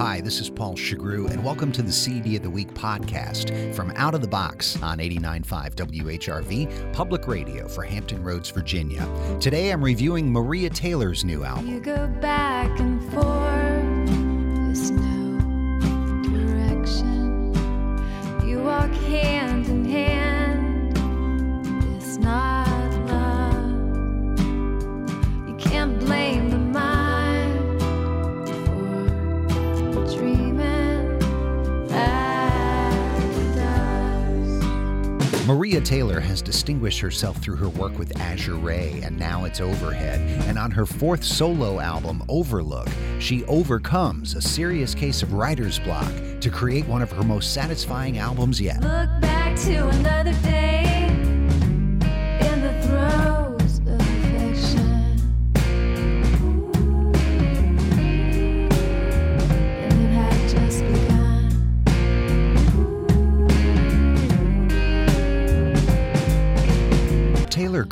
Hi, this is Paul Shugrue, and welcome to the CD of the Week podcast from Out of the Box on 89.5 WHRV, public radio for Hampton Roads, Virginia. Today I'm reviewing Maria Taylor's new album. You go back and forth, Maria Taylor has distinguished herself through her work with Azure Ray and now it's Overhead. And on her fourth solo album, Overlook, she overcomes a serious case of writer's block to create one of her most satisfying albums yet. Look back to another day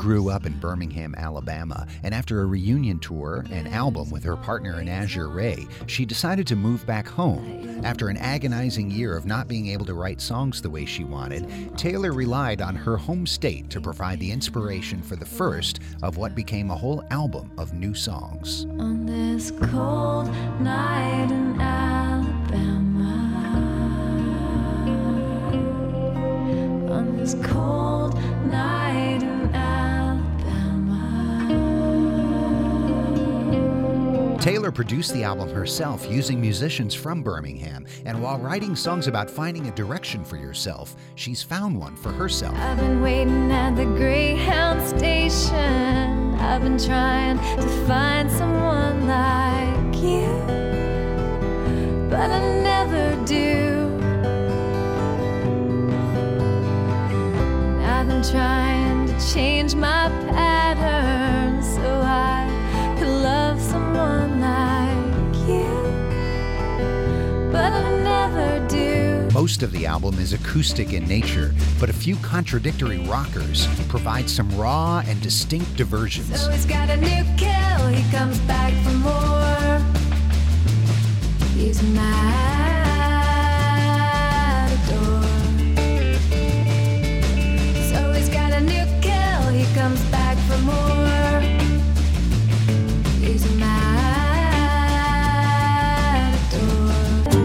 grew up in Birmingham, Alabama, and after a reunion tour and album with her partner in Azure Ray, she decided to move back home. After an agonizing year of not being able to write songs the way she wanted, Taylor relied on her home state to provide the inspiration for the first of what became a whole album of new songs. On this cold night in Alabama. On this cold night Taylor produced the album herself using musicians from Birmingham, and while writing songs about finding a direction for yourself, she's found one for herself. I've been waiting at the Greyhound station. I've been trying to find someone like you, but I never do. I've been trying to change my pattern Most of the album is acoustic in nature, but a few contradictory rockers provide some raw and distinct diversions. So he's got a new kill, he comes back for more. He's matador.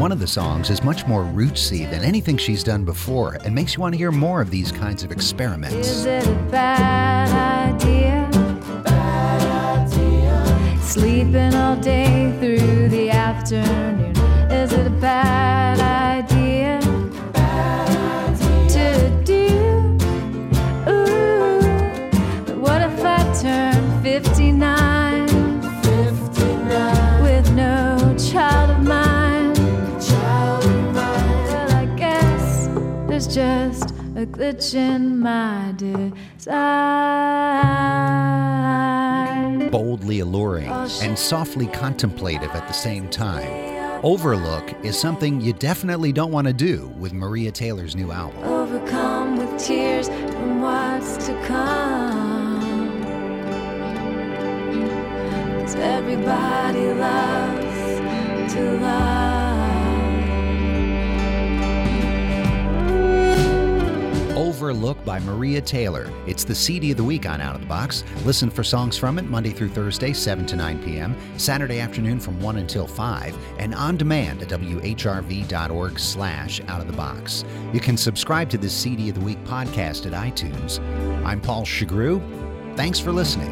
One of the songs is much more rootsy than anything she's done before and makes you want to hear more of these kinds of experiments. Is it a bad idea? Sleeping all day through the afternoon. Is it a bad idea? Just a glitch in my design. Boldly alluring and softly contemplative at the same time. Overlook is something you definitely don't want to do with Maria Taylor's new album. Overcome with tears from what's to come. Cause everybody loves Overlook by Maria Taylor. It's the CD of the week on Out of the Box. Listen for songs from it Monday through Thursday, 7 to 9 p.m., Saturday afternoon from 1 until 5, and on demand at whrv.org slash out of the box. You can subscribe to the CD of the Week podcast at iTunes. I'm Paul Shugrue. Thanks for listening.